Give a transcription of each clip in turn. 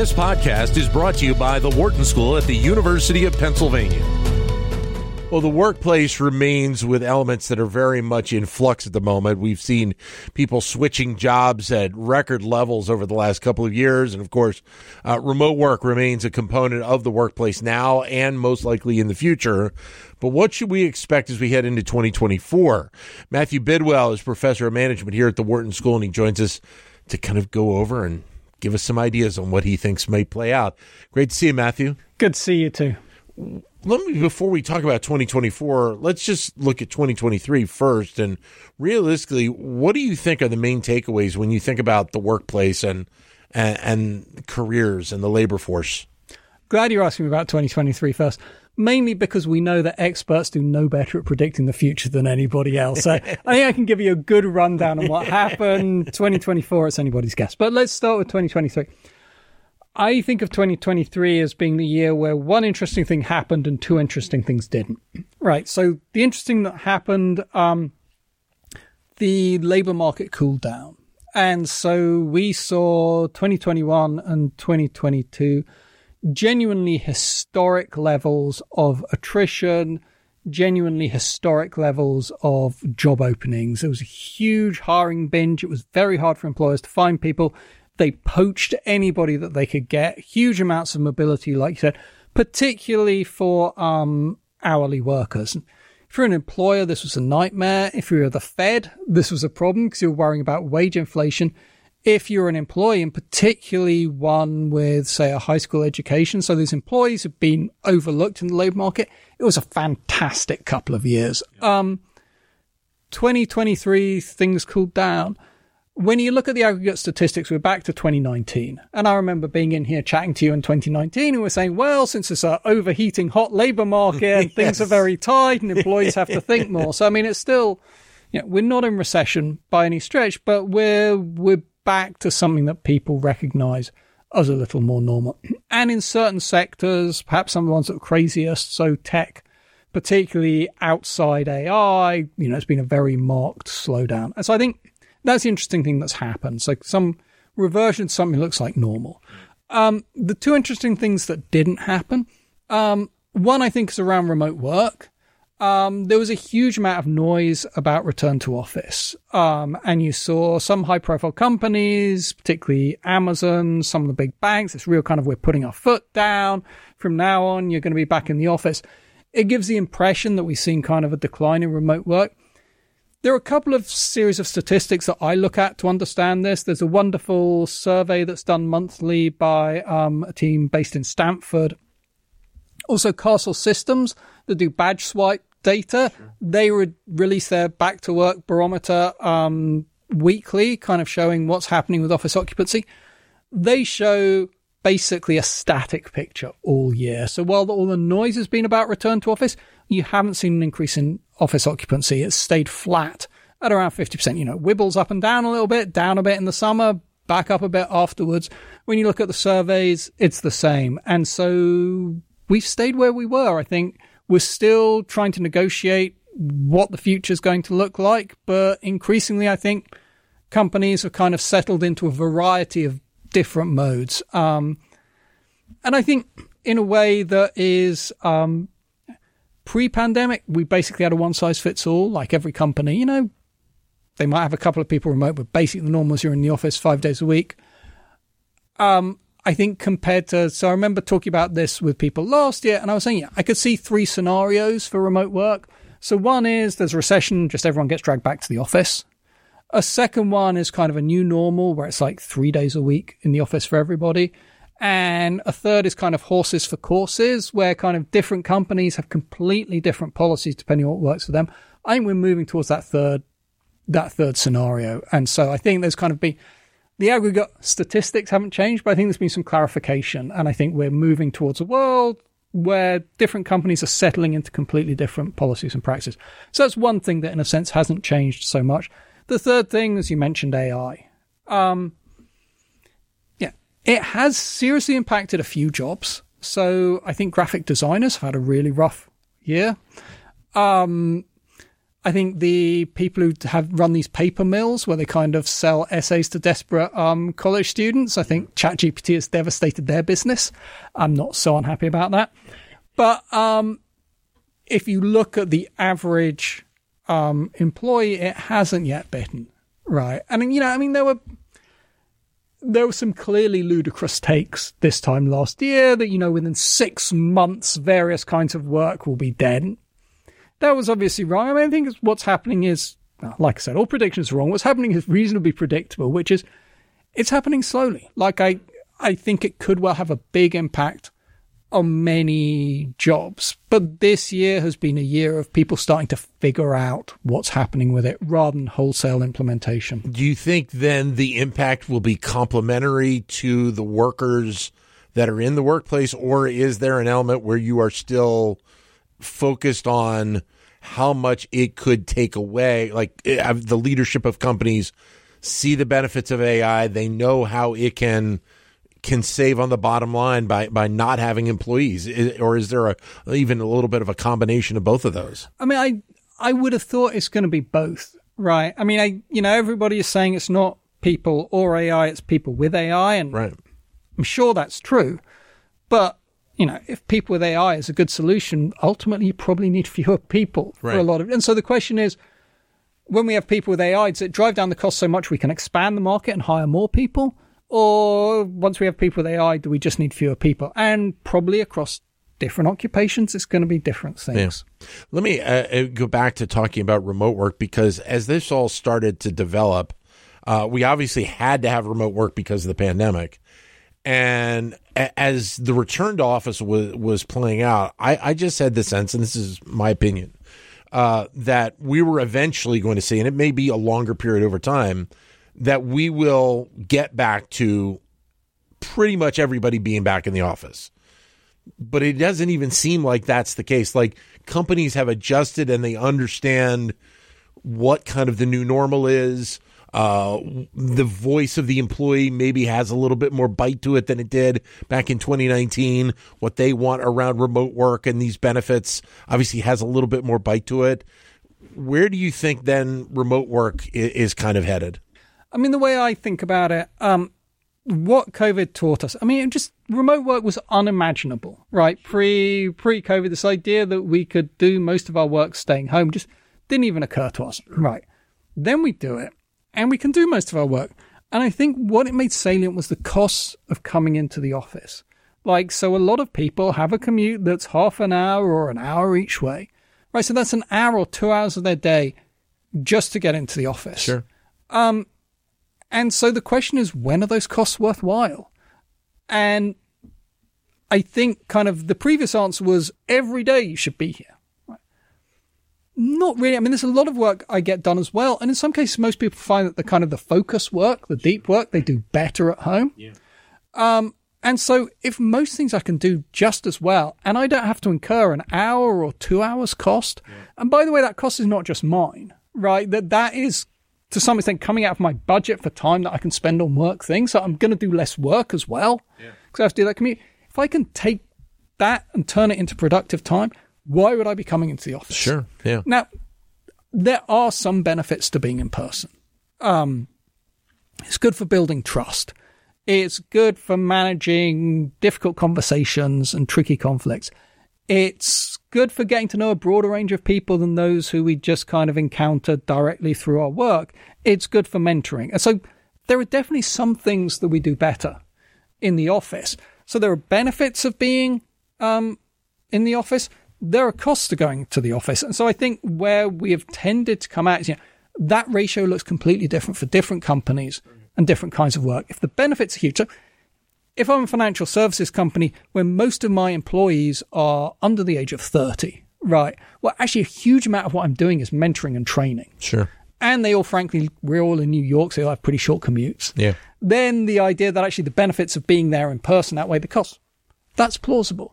This podcast is brought to you by the Wharton School at the University of Pennsylvania. Well, the workplace remains with elements that are very much in flux at the moment. We've seen people switching jobs at record levels over the last couple of years. And of course, uh, remote work remains a component of the workplace now and most likely in the future. But what should we expect as we head into 2024? Matthew Bidwell is professor of management here at the Wharton School, and he joins us to kind of go over and give us some ideas on what he thinks may play out. Great to see you, Matthew. Good to see you too let me before we talk about 2024 let's just look at 2023 first and realistically what do you think are the main takeaways when you think about the workplace and and, and careers and the labor force glad you're asking me about 2023 first mainly because we know that experts do no better at predicting the future than anybody else so i think i can give you a good rundown on what happened 2024 it's anybody's guess but let's start with 2023 I think of 2023 as being the year where one interesting thing happened and two interesting things didn't. Right. So the interesting that happened, um, the labor market cooled down. And so we saw 2021 and 2022 genuinely historic levels of attrition, genuinely historic levels of job openings. There was a huge hiring binge. It was very hard for employers to find people. They poached anybody that they could get. Huge amounts of mobility, like you said, particularly for um, hourly workers. If you're an employer, this was a nightmare. If you're the Fed, this was a problem because you're worrying about wage inflation. If you're an employee, and particularly one with, say, a high school education, so these employees have been overlooked in the labor market, it was a fantastic couple of years. Um, 2023, things cooled down when you look at the aggregate statistics, we're back to 2019. And I remember being in here chatting to you in 2019 and we're saying, well, since it's an overheating hot labor market, yes. things are very tight and employees have to think more. So, I mean, it's still, you know, we're not in recession by any stretch, but we're, we're back to something that people recognize as a little more normal. And in certain sectors, perhaps some of the ones that are craziest, so tech, particularly outside AI, you know, it's been a very marked slowdown. And so I think that's the interesting thing that's happened. So some reversion to something looks like normal. Um, the two interesting things that didn't happen. Um, one, I think, is around remote work. Um, there was a huge amount of noise about return to office. Um, and you saw some high profile companies, particularly Amazon, some of the big banks. It's real kind of we're putting our foot down. From now on, you're going to be back in the office. It gives the impression that we've seen kind of a decline in remote work. There are a couple of series of statistics that I look at to understand this. There's a wonderful survey that's done monthly by um, a team based in Stanford. Also, Kastle Systems that do badge swipe data. Sure. They re- release their back to work barometer um, weekly, kind of showing what's happening with office occupancy. They show basically a static picture all year. So while all the noise has been about return to office, you haven't seen an increase in office occupancy. It's stayed flat at around 50%. You know, wibbles up and down a little bit, down a bit in the summer, back up a bit afterwards. When you look at the surveys, it's the same. And so we've stayed where we were. I think we're still trying to negotiate what the future is going to look like. But increasingly, I think companies have kind of settled into a variety of different modes. Um, and I think in a way that is um, pre-pandemic, we basically had a one size fits all, like every company. You know, they might have a couple of people remote, but basically the norm was you're in the office five days a week. Um, I think compared to, so I remember talking about this with people last year, and I was saying, yeah, I could see three scenarios for remote work. So one is there's a recession, just everyone gets dragged back to the office. A second one is kind of a new normal where it's like three days a week in the office for everybody. And a third is kind of horses for courses, where kind of different companies have completely different policies depending on what works for them. I think we're moving towards that third, that third scenario. And so I think there's kind of been, the aggregate statistics haven't changed, but I think there's been some clarification. And I think we're moving towards a world where different companies are settling into completely different policies and practices. So that's one thing that in a sense hasn't changed so much. The third thing, as you mentioned, AI. Um, it has seriously impacted a few jobs. So I think graphic designers have had a really rough year. Um, I think the people who have run these paper mills where they kind of sell essays to desperate um, college students, I think ChatGPT has devastated their business. I'm not so unhappy about that. But um, if you look at the average um, employee, it hasn't yet bitten, right? And you know, I mean, there were there were some clearly ludicrous takes this time last year that you know within six months various kinds of work will be dead that was obviously wrong. I mean, I think what's happening is, like I said, all predictions are wrong. What's happening is reasonably predictable, which is it's happening slowly. Like I, I think it could well have a big impact on many jobs. But this year has been a year of people starting to figure out what's happening with it rather than wholesale implementation. Do you think then the impact will be complementary to the workers that are in the workplace, or is there an element where you are still focused on how much it could take away. Like eh, the leadership of companies see the benefits of AI. They know how it can can save on the bottom line by by not having employees. Or is there a even a little bit of a combination of both of those? I mean, I I would have thought it's going to be both, right? I mean, I you know everybody is saying it's not people or AI, it's people with AI, and right. I'm sure that's true, but you know, if people with AI is a good solution, ultimately you probably need fewer people right. for a lot of. And so the question is, when we have people with AI, does it drive down the cost so much we can expand the market and hire more people? Or once we have people with AI, do we just need fewer people? And probably across different occupations, it's going to be different things. Yeah. Let me uh, uh, go back to talking about remote work because as this all started to develop, uh, we obviously had to have remote work because of the pandemic. And as the return to office was, was playing out, I, I just had the sense, and this is my opinion, uh, that we were eventually going to see, and it may be a longer period over time, that we will get back to pretty much everybody being back in the office. But it doesn't even seem like that's the case. Like companies have adjusted and they understand what kind of the new normal is uh, the voice of the employee maybe has a little bit more bite to it than it did back in 2019. What they want around remote work and these benefits obviously has a little bit more bite to it. Where do you think then remote work is kind of headed? I mean, the way I think about it, um, what COVID taught us, I mean, just remote work was unimaginable, right? Pre pre COVID, this idea that we could do most of our work staying home just didn't even occur to us, right? Then we do it, and we can do most of our work. And I think what it made salient was the costs of coming into the office. Like, so a lot of people have a commute that's half an hour or an hour each way, right? So that's an hour or two hours of their day just to get into the office. Sure. Um, and so the question is, when are those costs worthwhile? And I think kind of the previous answer was every day you should be here. Not really. I mean, there's a lot of work I get done as well. And in some cases, most people find that the kind of the focus work, the deep work, they do better at home. Yeah. Um, and so if most things I can do just as well, and I don't have to incur an hour or two hours cost, yeah. and by the way, that cost is not just mine, right? That that is to some extent coming out of my budget for time that I can spend on work things. So I'm going to do less work as well because yeah. I have to do that commute. If I can take that and turn it into productive time, why would I be coming into the office? Sure. Yeah. Now, there are some benefits to being in person. Um, it's good for building trust. It's good for managing difficult conversations and tricky conflicts. It's good for getting to know a broader range of people than those who we just kind of encounter directly through our work. It's good for mentoring. And so there are definitely some things that we do better in the office. So there are benefits of being um, in the office there are costs to going to the office. And so I think where we have tended to come out, you know, that ratio looks completely different for different companies and different kinds of work. If the benefits are huge, so if I'm a financial services company where most of my employees are under the age of 30, right? Well, actually, a huge amount of what I'm doing is mentoring and training. Sure. And they all, frankly, we're all in New York, so they all have pretty short commutes. Yeah. Then the idea that actually the benefits of being there in person outweigh the costs. That's plausible.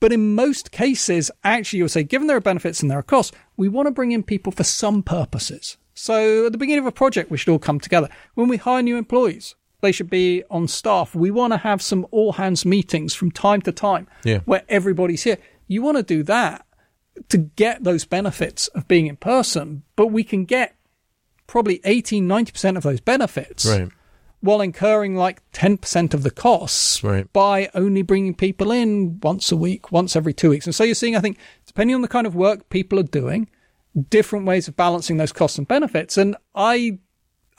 But in most cases, actually, you'll say, given there are benefits and there are costs, we want to bring in people for some purposes. So at the beginning of a project, we should all come together. When we hire new employees, they should be on staff. We want to have some all hands meetings from time to time yeah. where everybody's here. You want to do that to get those benefits of being in person, but we can get probably 18, 90% of those benefits Right. While incurring like 10% of the costs Right. by only bringing people in once a week, once every two weeks. And so you're seeing, I think, depending on the kind of work people are doing, different ways of balancing those costs and benefits. And I,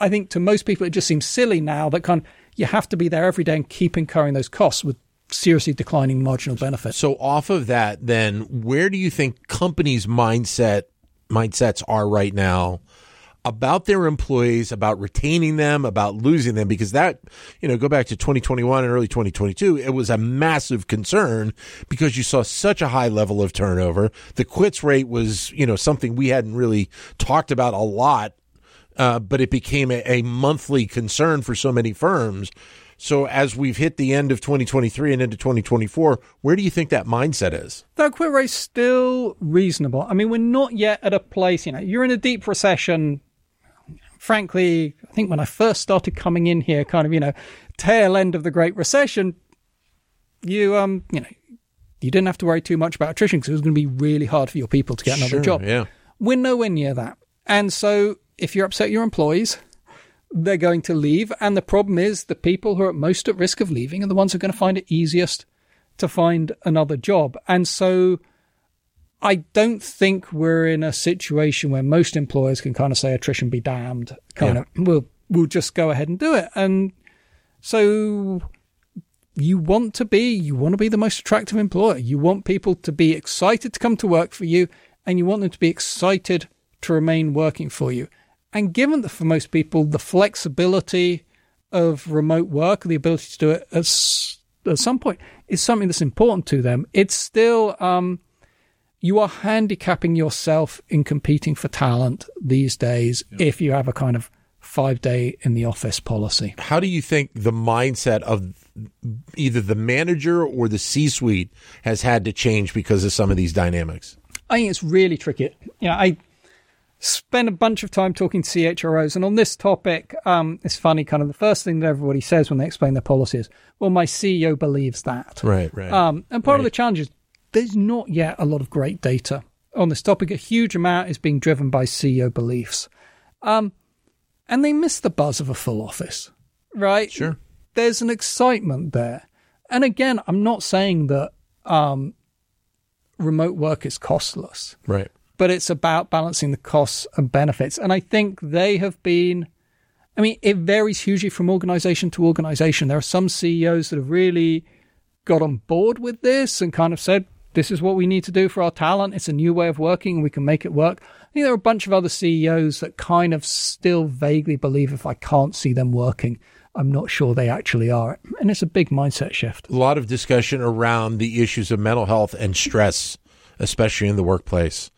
I think to most people, it just seems silly now that kind of, you have to be there every day and keep incurring those costs with seriously declining marginal benefits. So off of that, then where do you think companies' mindset mindsets are right now about their employees, about retaining them, about losing them? Because that, you know, go back to 2021 and early 2022, it was a massive concern because you saw such a high level of turnover. The quits rate was, you know, something we hadn't really talked about a lot, uh, but it became a, a monthly concern for so many firms. So as we've hit the end of 2023 and into 2024, where do you think that mindset is? That quit rate's still reasonable. I mean, we're not yet at a place, you know, you're in a deep recession. Frankly, I think when I first started coming in here, kind of, you know, tail end of the Great Recession, you, um, you know, you didn't have to worry too much about attrition because it was going to be really hard for your people to get another Sure, job. yeah. We're nowhere near that. And so if you're upset your employees, they're going to leave. And the problem is the people who are most at risk of leaving are the ones who are going to find it easiest to find another job. And so I don't think we're in a situation where most employers can kind of say attrition be damned, kind Yeah. of we'll we'll just go ahead and do it. And so you want to be you want to be the most attractive employer. You want people to be excited to come to work for you and you want them to be excited to remain working for you. And given that for most people the flexibility of remote work, the ability to do it at, at some point is something that's important to them. It's still um, you are handicapping yourself in competing for talent these days if you have a kind of five day in the office policy. How do you think the mindset of either the manager or the C suite has had to change because of some of these dynamics? I think it's really tricky. You know, I spend a bunch of time talking to CHROs, and on this topic, um, it's funny. Kind of the first thing that everybody says when they explain their policy is, "Well, my CEO believes that." Right, right. Um, and part of the challenge is there's not yet a lot of great data on this topic. A huge amount is being driven by CEO beliefs, um, and they miss the buzz of a full office, right? Sure. There's an excitement there, and again, I'm not saying that um, remote work is costless right. but it's about balancing the costs and benefits. And I think they have been, I mean, it varies hugely from organization to organization. There are some CEOs that have really got on board with this and kind of said, this is what we need to do for our talent. It's a new way of working and we can make it work. I think there are a bunch of other CEOs that kind of still vaguely believe if I can't see them working, I'm not sure they actually are. And it's a big mindset shift. A lot of discussion around the issues of mental health and stress, especially in the workplace.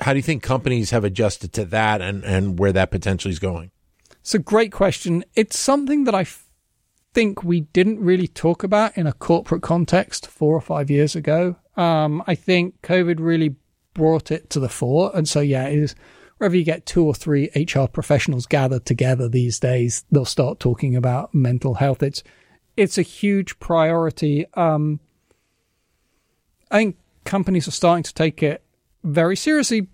How do you think companies have adjusted to that and, and where that potentially is going? It's a great question. It's something that I think we didn't really talk about in a corporate context four or five years ago. Um, I think COVID really brought it to the fore. And so, yeah, it is wherever you get two or three HR professionals gathered together these days, they'll start talking about mental health. It's, it's a huge priority. Um, I think companies are starting to take it very seriously.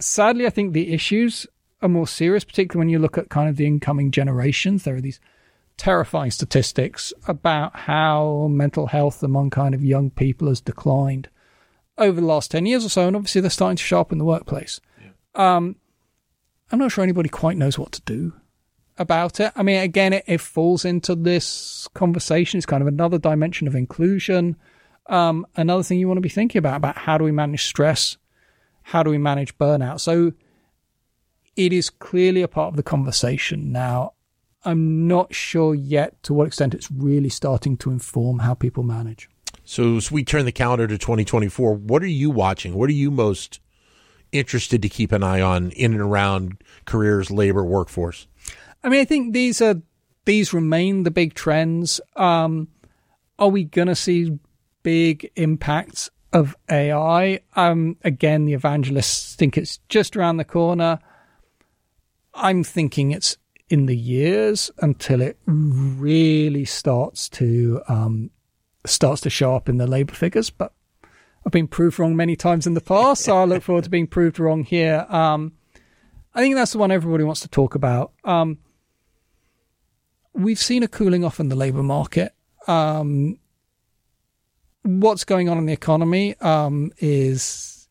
Sadly, I think the issues are more serious, particularly when you look at kind of the incoming generations. There are these terrifying statistics about how mental health among kind of young people has declined over the last 10 years or so. And obviously, they're starting to show up in the workplace. Um, I'm not sure anybody quite knows what to do about it. I mean, again, it, it falls into this conversation. It's kind of another dimension of inclusion. Um, another thing you want to be thinking about about how do we manage stress? How do we manage burnout? So it is clearly a part of the conversation now. I'm not sure yet to what extent it's really starting to inform how people manage. So, as we turn the calendar to 2024, what are you watching? What are you most interested to keep an eye on in and around careers, labor, workforce? I mean, I think these are these remain the big trends. Um, are we going to see big impacts of AI? Um, again, the evangelists think it's just around the corner. I'm thinking it's in the years until it really starts to um, starts to show up in the labor figures. But I've been proved wrong many times in the past, so I look forward to being proved wrong here. Um, I think that's the one everybody wants to talk about. Um, we've seen a cooling off in the labour market. Um, what's going on in the economy um, is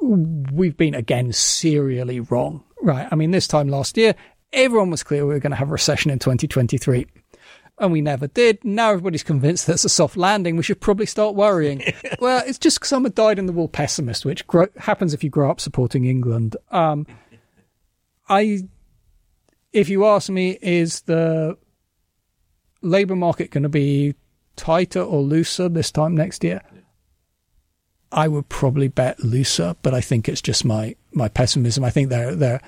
we've been again serially wrong. Right. I mean, this time last year, everyone was clear we were going to have a recession in 2023. And we never did. Now everybody's convinced that it's a soft landing. We should probably start worrying. well, it's just because I'm a dyed in the wool pessimist, which gro- happens if you grow up supporting England. Um, I, if you ask me, is the labour market going to be tighter or looser this time next year? I would probably bet looser, but I think it's just my my pessimism. I think there are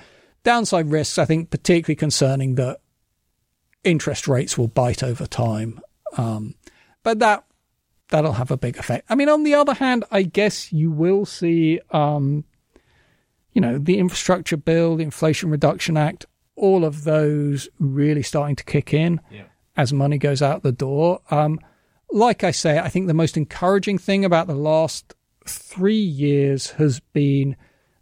downside risks. I think particularly concerning that interest rates will bite over time, um, but that that'll have a big effect. I mean, on the other hand, I guess you will see, um, you know, the infrastructure bill, the Inflation Reduction Act, all of those really starting to kick in yeah. as money goes out the door. Um, like I say, I think the most encouraging thing about the last three years has been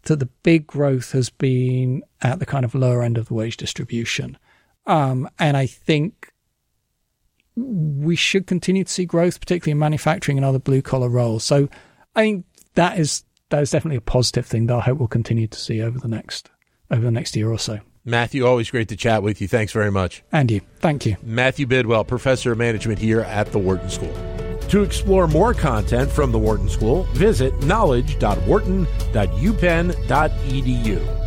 that the big growth has been at the kind of lower end of the wage distribution. Um, and I think we should continue to see growth, particularly in manufacturing and other blue collar roles. So I think that is that is definitely a positive thing that I hope we'll continue to see over the next over the next year or so. Matthew, always great to chat with you. Thanks very much. And you. Thank you. Matthew Bidwell, professor of management here at the Wharton School. To explore more content from the Wharton School, visit knowledge.wharton.upenn.edu.